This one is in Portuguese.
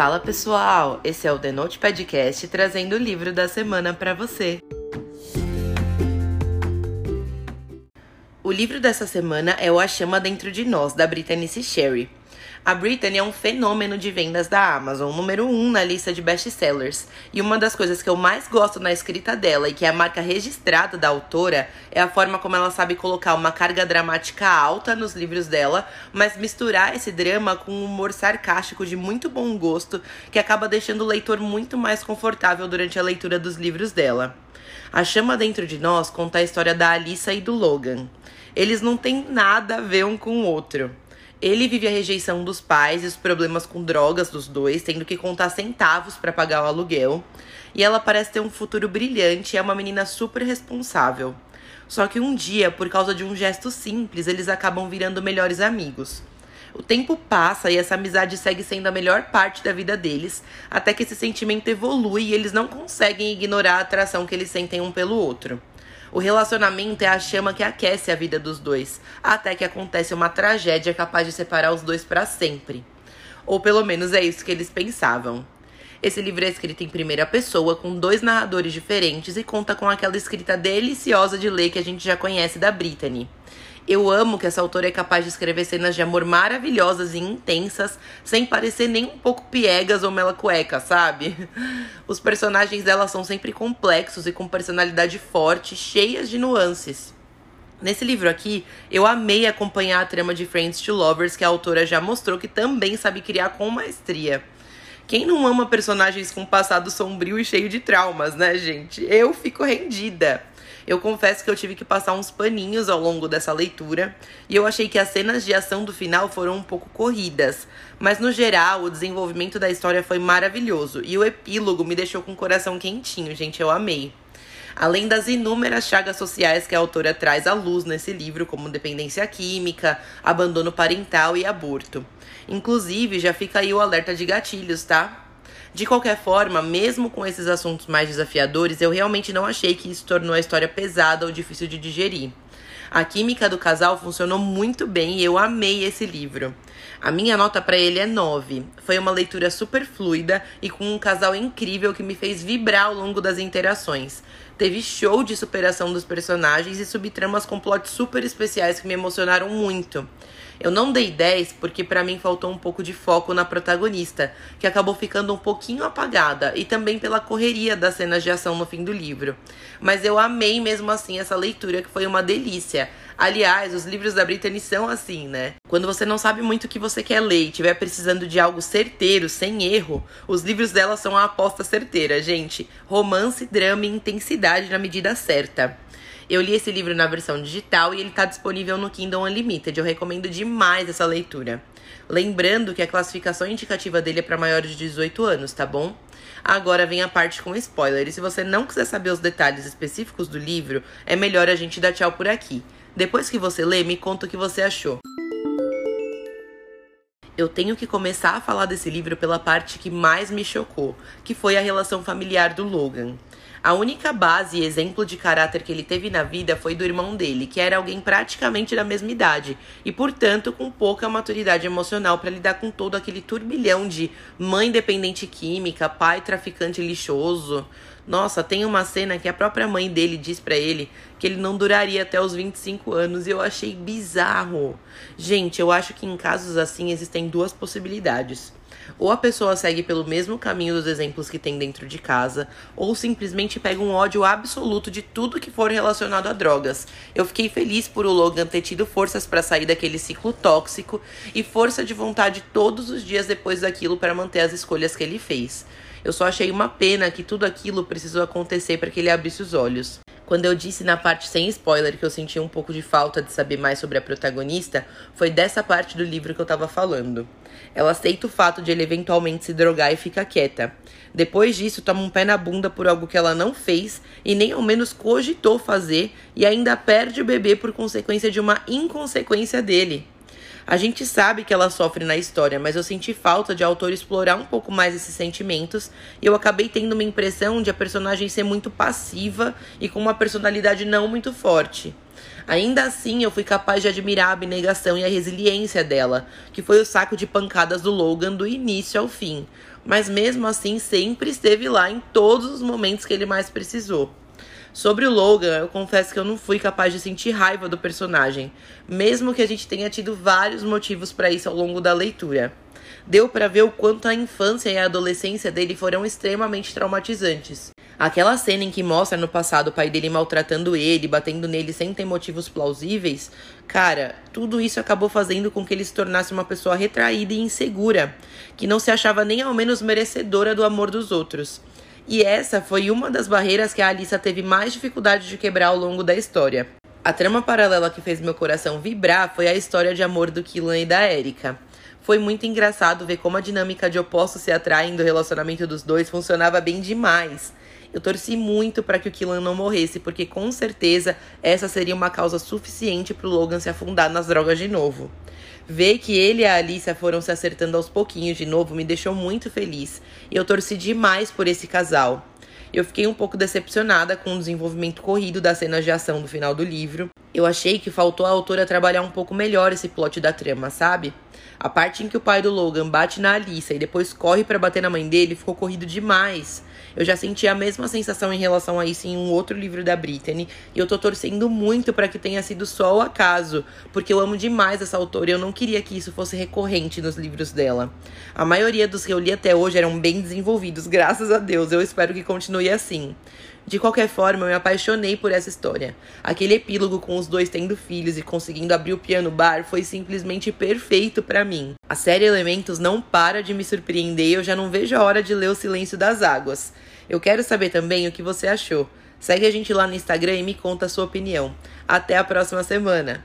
Fala pessoal, esse é o The Note Podcast trazendo o livro da semana para você. O livro dessa semana é O A Chama Dentro de Nós, da Brittany C. Sherry. A Brittany é um fenômeno de vendas da Amazon, número 1 um na lista de best-sellers. E uma das coisas que eu mais gosto na escrita dela e que é a marca registrada da autora é a forma como ela sabe colocar uma carga dramática alta nos livros dela, mas misturar esse drama com um humor sarcástico de muito bom gosto que acaba deixando o leitor muito mais confortável durante a leitura dos livros dela. A Chama Dentro de Nós conta a história da Alissa e do Logan. Eles não têm nada a ver um com o outro. Ele vive a rejeição dos pais e os problemas com drogas dos dois, tendo que contar centavos para pagar o aluguel. E ela parece ter um futuro brilhante e é uma menina super responsável. Só que um dia, por causa de um gesto simples, eles acabam virando melhores amigos. O tempo passa e essa amizade segue sendo a melhor parte da vida deles, até que esse sentimento evolui e eles não conseguem ignorar a atração que eles sentem um pelo outro. O relacionamento é a chama que aquece a vida dos dois, até que acontece uma tragédia capaz de separar os dois para sempre. Ou pelo menos é isso que eles pensavam. Esse livro é escrito em primeira pessoa, com dois narradores diferentes e conta com aquela escrita deliciosa de ler que a gente já conhece da Brittany. Eu amo que essa autora é capaz de escrever cenas de amor maravilhosas e intensas, sem parecer nem um pouco piegas ou mela cueca, sabe? Os personagens dela são sempre complexos e com personalidade forte, cheias de nuances. Nesse livro aqui, eu amei acompanhar a trama de Friends to Lovers, que a autora já mostrou que também sabe criar com maestria. Quem não ama personagens com passado sombrio e cheio de traumas, né, gente? Eu fico rendida. Eu confesso que eu tive que passar uns paninhos ao longo dessa leitura e eu achei que as cenas de ação do final foram um pouco corridas, mas no geral o desenvolvimento da história foi maravilhoso e o epílogo me deixou com o coração quentinho, gente, eu amei. Além das inúmeras chagas sociais que a autora traz à luz nesse livro, como dependência química, abandono parental e aborto. Inclusive, já fica aí o alerta de gatilhos, tá? De qualquer forma, mesmo com esses assuntos mais desafiadores, eu realmente não achei que isso tornou a história pesada ou difícil de digerir. A química do casal funcionou muito bem e eu amei esse livro. A minha nota para ele é 9. Foi uma leitura super fluida e com um casal incrível que me fez vibrar ao longo das interações. Teve show de superação dos personagens e subtramas com plots super especiais que me emocionaram muito. Eu não dei 10 porque para mim faltou um pouco de foco na protagonista, que acabou ficando um pouquinho apagada, e também pela correria das cenas de ação no fim do livro. Mas eu amei mesmo assim essa leitura, que foi uma delícia. Aliás, os livros da Brittany são assim, né? Quando você não sabe muito o que você quer ler e estiver precisando de algo certeiro, sem erro, os livros dela são a aposta certeira, gente. Romance, drama e intensidade na medida certa. Eu li esse livro na versão digital e ele está disponível no Kindle Unlimited. Eu recomendo demais essa leitura. Lembrando que a classificação indicativa dele é para maiores de 18 anos, tá bom? Agora vem a parte com spoiler. E se você não quiser saber os detalhes específicos do livro, é melhor a gente dar tchau por aqui. Depois que você lê, me conta o que você achou. Eu tenho que começar a falar desse livro pela parte que mais me chocou, que foi a relação familiar do Logan. A única base e exemplo de caráter que ele teve na vida foi do irmão dele, que era alguém praticamente da mesma idade e, portanto, com pouca maturidade emocional para lidar com todo aquele turbilhão de mãe dependente química, pai traficante lixoso. Nossa, tem uma cena que a própria mãe dele diz para ele que ele não duraria até os 25 anos e eu achei bizarro. Gente, eu acho que em casos assim existem duas possibilidades. Ou a pessoa segue pelo mesmo caminho dos exemplos que tem dentro de casa, ou simplesmente pega um ódio absoluto de tudo que for relacionado a drogas. Eu fiquei feliz por o Logan ter tido forças para sair daquele ciclo tóxico e força de vontade todos os dias depois daquilo para manter as escolhas que ele fez. Eu só achei uma pena que tudo aquilo precisou acontecer para que ele abrisse os olhos. Quando eu disse na parte sem spoiler que eu senti um pouco de falta de saber mais sobre a protagonista, foi dessa parte do livro que eu tava falando. Ela aceita o fato de ele eventualmente se drogar e fica quieta. Depois disso, toma um pé na bunda por algo que ela não fez e nem ao menos cogitou fazer e ainda perde o bebê por consequência de uma inconsequência dele. A gente sabe que ela sofre na história, mas eu senti falta de autor explorar um pouco mais esses sentimentos e eu acabei tendo uma impressão de a personagem ser muito passiva e com uma personalidade não muito forte. Ainda assim, eu fui capaz de admirar a abnegação e a resiliência dela, que foi o saco de pancadas do Logan do início ao fim. mas mesmo assim sempre esteve lá em todos os momentos que ele mais precisou. Sobre o Logan, eu confesso que eu não fui capaz de sentir raiva do personagem, mesmo que a gente tenha tido vários motivos para isso ao longo da leitura. Deu para ver o quanto a infância e a adolescência dele foram extremamente traumatizantes. Aquela cena em que mostra no passado o pai dele maltratando ele, batendo nele sem ter motivos plausíveis, cara, tudo isso acabou fazendo com que ele se tornasse uma pessoa retraída e insegura, que não se achava nem ao menos merecedora do amor dos outros. E essa foi uma das barreiras que a Alissa teve mais dificuldade de quebrar ao longo da história. A trama paralela que fez meu coração vibrar foi a história de amor do Killan e da Erika. Foi muito engraçado ver como a dinâmica de opostos se atraem do relacionamento dos dois funcionava bem demais. Eu torci muito para que o Killan não morresse, porque com certeza essa seria uma causa suficiente para o Logan se afundar nas drogas de novo. Ver que ele e a Alicia foram se acertando aos pouquinhos de novo me deixou muito feliz. E eu torci demais por esse casal. Eu fiquei um pouco decepcionada com o desenvolvimento corrido das cenas de ação do final do livro. Eu achei que faltou a autora trabalhar um pouco melhor esse plot da trama, sabe? A parte em que o pai do Logan bate na Alissa e depois corre para bater na mãe dele ficou corrido demais. Eu já senti a mesma sensação em relação a isso em um outro livro da Brittany, e eu tô torcendo muito para que tenha sido só o acaso, porque eu amo demais essa autora e eu não queria que isso fosse recorrente nos livros dela. A maioria dos que eu li até hoje eram bem desenvolvidos, graças a Deus. Eu espero que continue assim. De qualquer forma, eu me apaixonei por essa história. Aquele epílogo com os dois tendo filhos e conseguindo abrir o piano bar foi simplesmente perfeito para mim. A série Elementos não para de me surpreender e eu já não vejo a hora de ler O Silêncio das Águas. Eu quero saber também o que você achou. Segue a gente lá no Instagram e me conta a sua opinião. Até a próxima semana!